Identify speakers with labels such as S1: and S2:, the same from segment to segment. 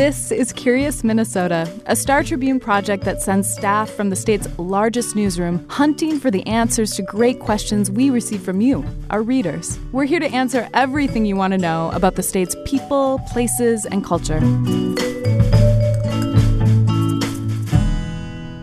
S1: This is Curious Minnesota, a Star Tribune project that sends staff from the state's largest newsroom hunting for the answers to great questions we receive from you, our readers. We're here to answer everything you want to know about the state's people, places, and culture.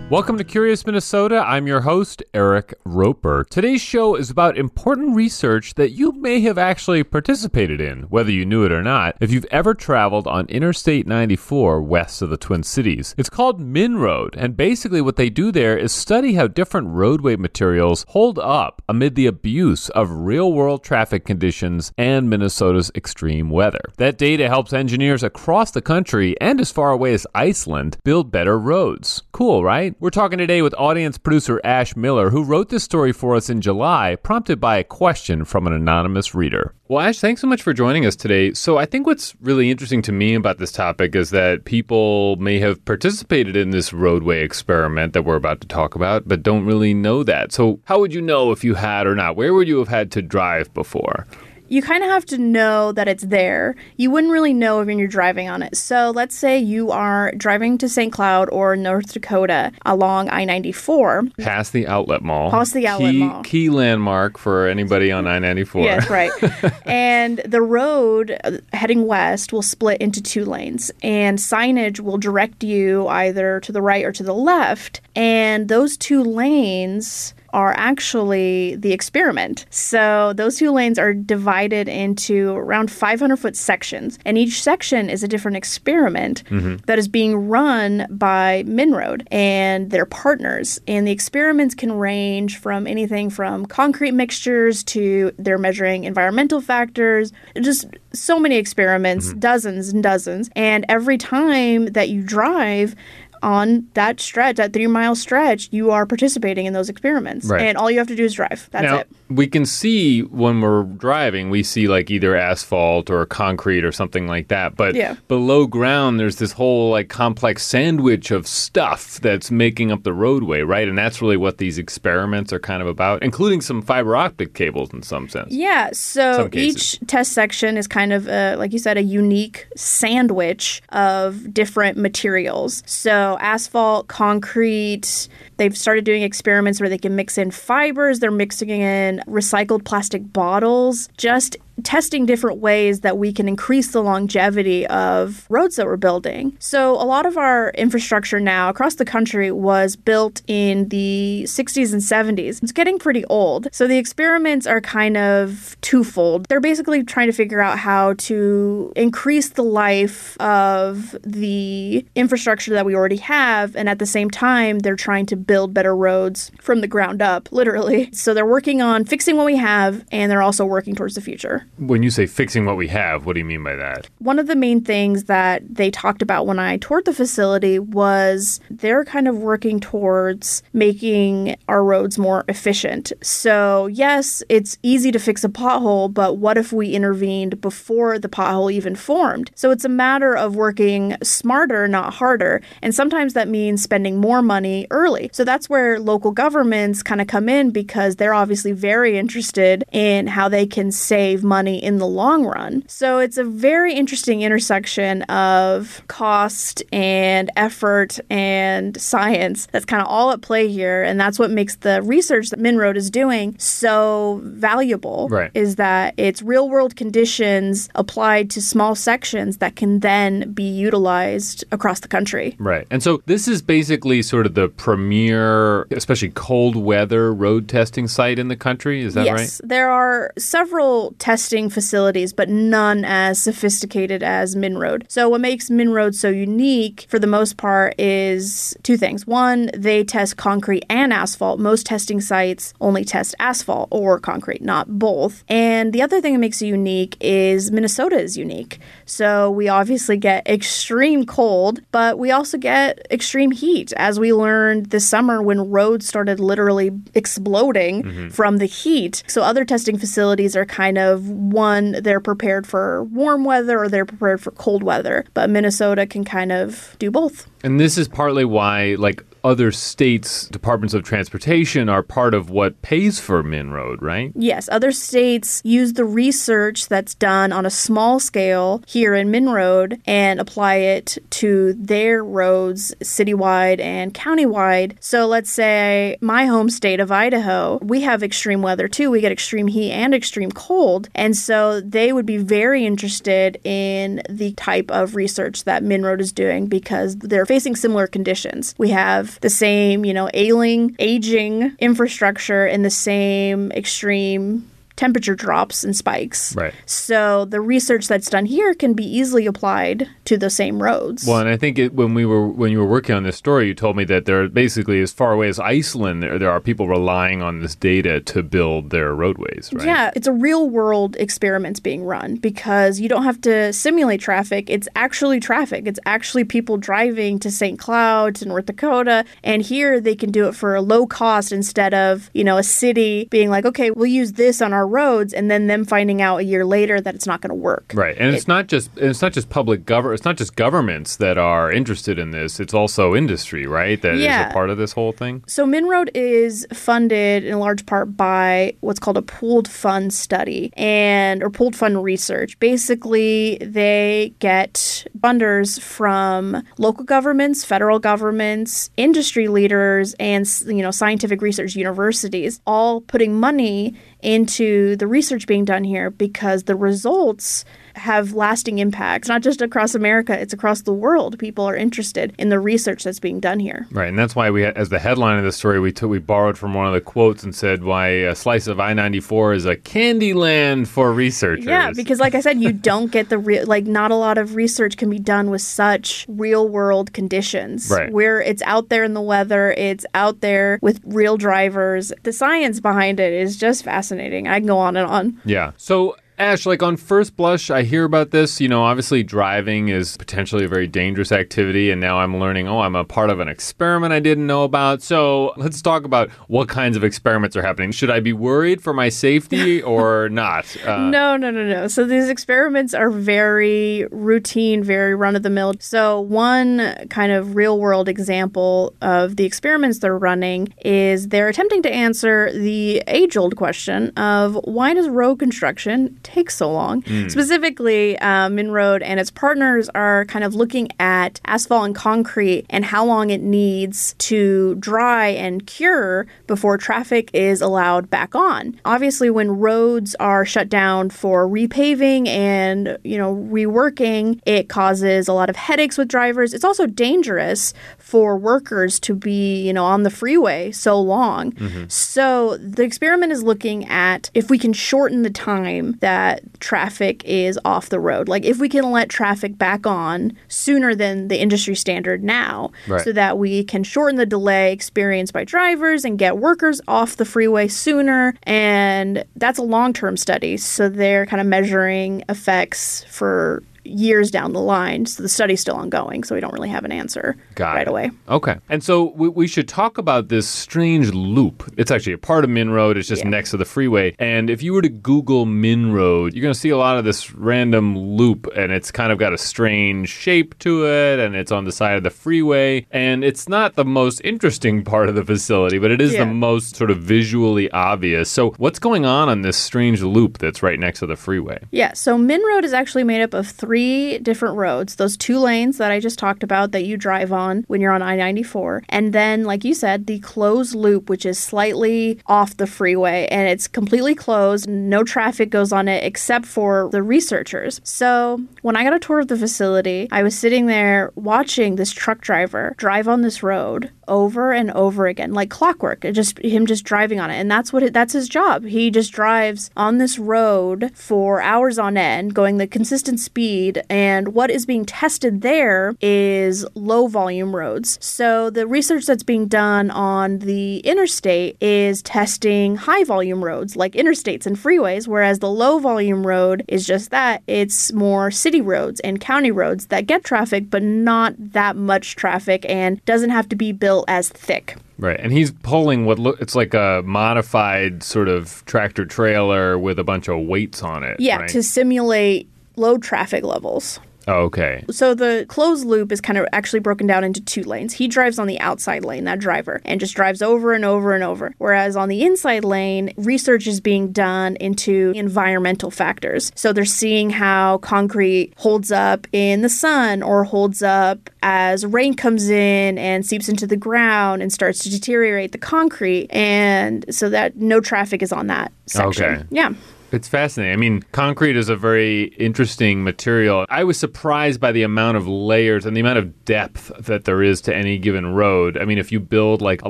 S2: Welcome to Curious Minnesota. I'm your host, Eric Roper. Today's show is about important research that you may have actually participated in, whether you knew it or not, if you've ever traveled on Interstate 94 west of the Twin Cities. It's called MnROAD, and basically what they do there is study how different roadway materials hold up amid the abuse of real world traffic conditions and Minnesota's extreme weather. That data helps engineers across the country and as far away as Iceland build better roads. Cool, right? We're talking today with audience producer Ash Miller, who wrote this story for us in July, prompted by a question from an anonymous reader. Well, Ash, thanks so much for joining us today. So, I think what's really interesting to me about this topic is that people may have participated in this roadway experiment that we're about to talk about, but don't really know that. So, how would you know if you had or not? Where would you have had to drive before?
S3: You kind of have to know that it's there. You wouldn't really know when you're driving on it. So let's say you are driving to St. Cloud or North Dakota along I 94.
S2: Past the outlet mall.
S3: Past the outlet
S2: key,
S3: mall.
S2: Key landmark for anybody on I 94.
S3: Yes, right. and the road uh, heading west will split into two lanes, and signage will direct you either to the right or to the left. And those two lanes are actually the experiment. So those two lanes are divided into around 500 foot sections, and each section is a different experiment mm-hmm. that is being run by MnROAD and their partners. And the experiments can range from anything from concrete mixtures to they're measuring environmental factors, just so many experiments, mm-hmm. dozens and dozens. And every time that you drive, on that stretch, that three mile stretch, you are participating in those experiments.
S2: Right.
S3: And all you have to do is drive. That's
S2: now,
S3: it.
S2: We can see when we're driving, we see like either asphalt or concrete or something like that. But
S3: yeah.
S2: below ground, there's this whole like complex sandwich of stuff that's making up the roadway, right? And that's really what these experiments are kind of about, including some fiber optic cables in some sense.
S3: Yeah. So each test section is kind of, a, like you said, a unique sandwich of different materials. So asphalt, concrete. They've started doing experiments where they can mix in fibers, they're mixing in recycled plastic bottles, just testing different ways that we can increase the longevity of roads that we're building. So, a lot of our infrastructure now across the country was built in the 60s and 70s. It's getting pretty old. So, the experiments are kind of twofold. They're basically trying to figure out how to increase the life of the infrastructure that we already have, and at the same time, they're trying to build better roads from the ground up, literally. So, they're working on fixing what we have, and they're also working towards the future.
S2: When you say fixing what we have, what do you mean by that?
S3: One of the main things that they talked about when I toured the facility was they're kind of working towards making our roads more efficient. So, yes, it's easy to fix a pothole, but what if we intervened before the pothole even formed? So, it's a matter of working smarter, not harder. And sometimes that means spending more money early. So, that's where local governments kind of come in because they're obviously very interested in how they can save money money in the long run. So it's a very interesting intersection of cost and effort and science that's kind of all at play here. And that's what makes the research that MnROAD is doing so valuable.
S2: Right.
S3: Is that it's real world conditions applied to small sections that can then be utilized across the country.
S2: Right. And so this is basically sort of the premier, especially cold weather road testing site in the country. Is that
S3: yes,
S2: right?
S3: Yes. There are several testing testing facilities, but none as sophisticated as MnROAD. So, what makes MnROAD so unique for the most part is two things. One, they test concrete and asphalt. Most testing sites only test asphalt or concrete, not both. And the other thing that makes it unique is Minnesota is unique. So, we obviously get extreme cold, but we also get extreme heat, as we learned this summer when roads started literally exploding mm-hmm. from the heat. So, other testing facilities are kind of one, they're prepared for warm weather or they're prepared for cold weather. But Minnesota can kind of do both.
S2: And this is partly why, like, other states' departments of transportation are part of what pays for MnROAD, right?
S3: Yes, other states use the research that's done on a small scale here in MnROAD and apply it to their roads citywide and countywide. So let's say my home state of Idaho, we have extreme weather too. We get extreme heat and extreme cold. And so they would be very interested in the type of research that MnROAD is doing because they're facing similar conditions. We have the same, you know, ailing, aging infrastructure in the same extreme temperature drops and spikes.
S2: Right.
S3: So the research that's done here can be easily applied to the same roads.
S2: Well, and I think it, when we were when you were working on this story, you told me that there basically as far away as Iceland, there, there are people relying on this data to build their roadways. Right?
S3: Yeah, it's a real world experiments being run because you don't have to simulate traffic. It's actually traffic. It's actually people driving to St. Cloud to North Dakota, and here they can do it for a low cost instead of you know a city being like, okay, we'll use this on our roads and then them finding out a year later that it's not going to work.
S2: Right. And it, it's not just it's not just public government it's not just governments that are interested in this. It's also industry, right? That yeah. is a part of this whole thing.
S3: So MnROAD is funded in large part by what's called a pooled fund study and or pooled fund research. Basically, they get funders from local governments, federal governments, industry leaders and you know scientific research universities all putting money into the research being done here because the results have lasting impacts, not just across America, it's across the world. People are interested in the research that's being done here.
S2: Right, and that's why we, as the headline of the story, we took we borrowed from one of the quotes and said why a slice of I ninety four is a candy land for researchers.
S3: Yeah, because like I said, you don't get the real like not a lot of research can be done with such real world conditions.
S2: Right,
S3: where it's out there in the weather, it's out there with real drivers. The science behind it is just fascinating. I can go on and on.
S2: Yeah. So Ash, like on first blush, I hear about this. You know, obviously driving is potentially a very dangerous activity, and now I'm learning, oh, I'm a part of an experiment I didn't know about. So let's talk about what kinds of experiments are happening. Should I be worried for my safety or not?
S3: Uh, no, no, no, no. So these experiments are very routine, very run of the mill. So, one kind of real world example of the experiments they're running is they're attempting to answer the age old question of why does road construction take so long. Mm. Specifically, uh, MnROAD and its partners are kind of looking at asphalt and concrete and how long it needs to dry and cure before traffic is allowed back on. Obviously, when roads are shut down for repaving and, you know, reworking, it causes a lot of headaches with drivers. It's also dangerous for workers to be, you know, on the freeway so long. Mm-hmm. So the experiment is looking at if we can shorten the time that that traffic is off the road. Like if we can let traffic back on sooner than the industry standard now, right. so that we can shorten the delay experienced by drivers and get workers off the freeway sooner. And that's a long term study. So they're kind of measuring effects for years down the line. So the study's still ongoing, so we don't really have an answer Got right
S2: it.
S3: away.
S2: Okay. And so we, we, should talk about this strange loop. It's actually a part of MnROAD, It's just yeah. next to the freeway. And if you were to Google MnROAD, you're going to see a lot of this random loop, and it's kind of got a strange shape to it, and it's on the side of the freeway. And it's not the most interesting part of the facility, but it is yeah. the most sort of visually obvious. So what's going on on this strange loop that's right next to the freeway?
S3: Yeah. So MnROAD is actually made up of three three different roads, those two lanes that I just talked about that you drive on when you're on I 94. And then, like you said, the closed loop, which is slightly off the freeway and it's completely closed. No traffic goes on it except for the researchers. So when I got a tour of the facility, I was sitting there watching this truck driver drive on this road over and over again, like clockwork. Just him just driving on it, and that's what it, that's his job. He just drives on this road for hours on end, going the consistent speed. And what is being tested there is low volume roads. So the research that's being done on the interstate is testing high volume roads like interstates and freeways, whereas the low volume road is just that. It's more city roads and county roads that get traffic, but not that much traffic and doesn't have to be built built as thick.
S2: Right, and he's pulling what look it's like a modified sort of tractor trailer with a bunch of weights on it.
S3: Yeah,
S2: right?
S3: to simulate low traffic levels.
S2: Oh, okay.
S3: So the closed loop is kind of actually broken down into two lanes. He drives on the outside lane, that driver, and just drives over and over and over. Whereas on the inside lane, research is being done into environmental factors. So they're seeing how concrete holds up in the sun or holds up as rain comes in and seeps into the ground and starts to deteriorate the concrete. And so that no traffic is on that section.
S2: Okay.
S3: Yeah.
S2: It's fascinating. I mean, concrete is a very interesting material. I was surprised by the amount of layers and the amount of depth that there is to any given road. I mean, if you build like a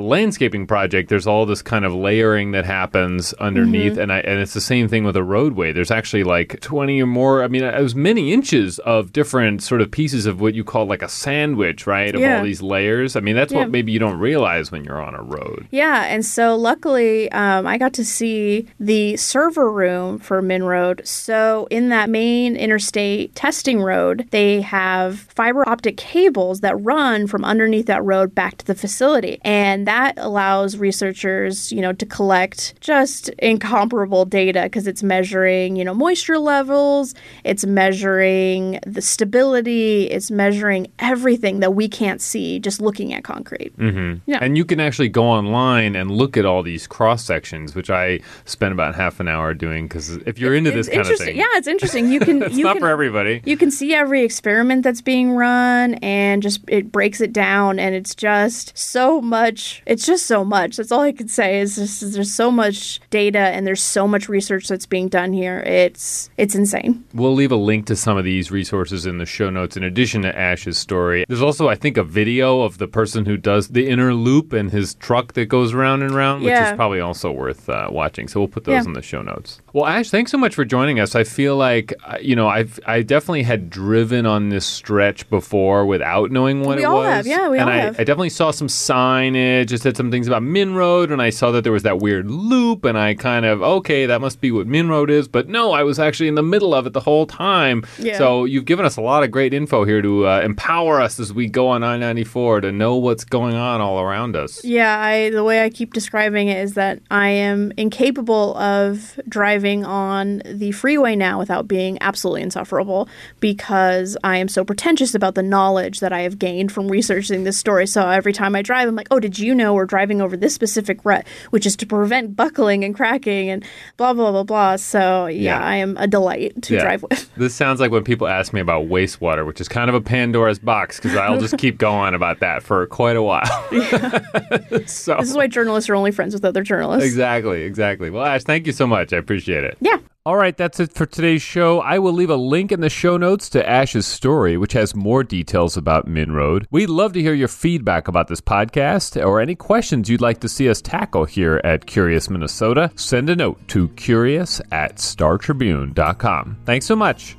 S2: landscaping project, there's all this kind of layering that happens underneath, mm-hmm. and I, and it's the same thing with a roadway. There's actually like 20 or more. I mean, it was many inches of different sort of pieces of what you call like a sandwich, right? Of yeah. all these layers. I mean, that's yeah. what maybe you don't realize when you're on a road.
S3: Yeah, and so luckily, um, I got to see the server room for MnROAD, So, in that main interstate testing road, they have fiber optic cables that run from underneath that road back to the facility. And that allows researchers, you know, to collect just incomparable data because it's measuring, you know, moisture levels, it's measuring the stability, it's measuring everything that we can't see just looking at concrete.
S2: Mm-hmm. Yeah. And you can actually go online and look at all these cross sections, which I spent about half an hour doing because if you're into this kind
S3: of
S2: thing,
S3: yeah, it's interesting. You can
S2: it's
S3: you
S2: not
S3: can,
S2: for everybody.
S3: You can see every experiment that's being run, and just it breaks it down, and it's just so much. It's just so much. That's all I can say. Is just there's so much data and there's so much research that's being done here. It's it's insane.
S2: We'll leave a link to some of these resources in the show notes. In addition to Ash's story, there's also I think a video of the person who does the inner loop and his truck that goes round and round, which
S3: yeah.
S2: is probably also worth uh, watching. So we'll put those yeah. in the show notes. Well, Ash, thanks so much for joining us. I feel like uh, you know I've I definitely had driven on this stretch before without knowing what
S3: we
S2: it
S3: all
S2: was.
S3: Have. Yeah, we
S2: and
S3: all
S2: I,
S3: have.
S2: I definitely saw some signage. It said some things about MnROAD, and I saw that there was that weird loop, and I kind of okay, that must be what MnROAD is. But no, I was actually in the middle of it the whole time.
S3: Yeah.
S2: So you've given us a lot of great info here to uh, empower us as we go on I-94 to know what's going on all around us.
S3: Yeah, I the way I keep describing it is that I am incapable of driving on the freeway now without being absolutely insufferable because I am so pretentious about the knowledge that I have gained from researching this story. So every time I drive, I'm like, oh, did you know we're driving over this specific rut, which is to prevent buckling and cracking and blah, blah, blah, blah. So yeah, yeah. I am a delight to yeah. drive with.
S2: This sounds like when people ask me about wastewater, which is kind of a Pandora's box because I'll just keep going about that for quite a while.
S3: so This is why journalists are only friends with other journalists.
S2: Exactly, exactly. Well, Ash, thank you so much. I appreciate it.
S3: Yeah.
S2: All right, that's it for today's show. I will leave a link in the show notes to Ash's story, which has more details about MnROAD. We'd love to hear your feedback about this podcast or any questions you'd like to see us tackle here at Curious Minnesota. Send a note to curious at startribune.com. Thanks so much.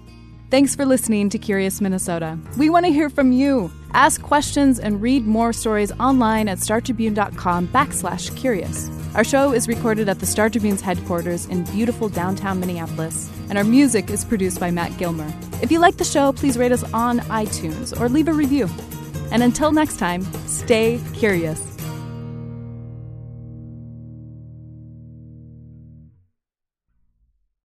S1: Thanks for listening to Curious Minnesota. We want to hear from you. Ask questions and read more stories online at startribune.com backslash curious. Our show is recorded at the Star Tribune's headquarters in beautiful downtown Minneapolis, and our music is produced by Matt Gilmer. If you like the show, please rate us on iTunes or leave a review. And until next time, stay curious.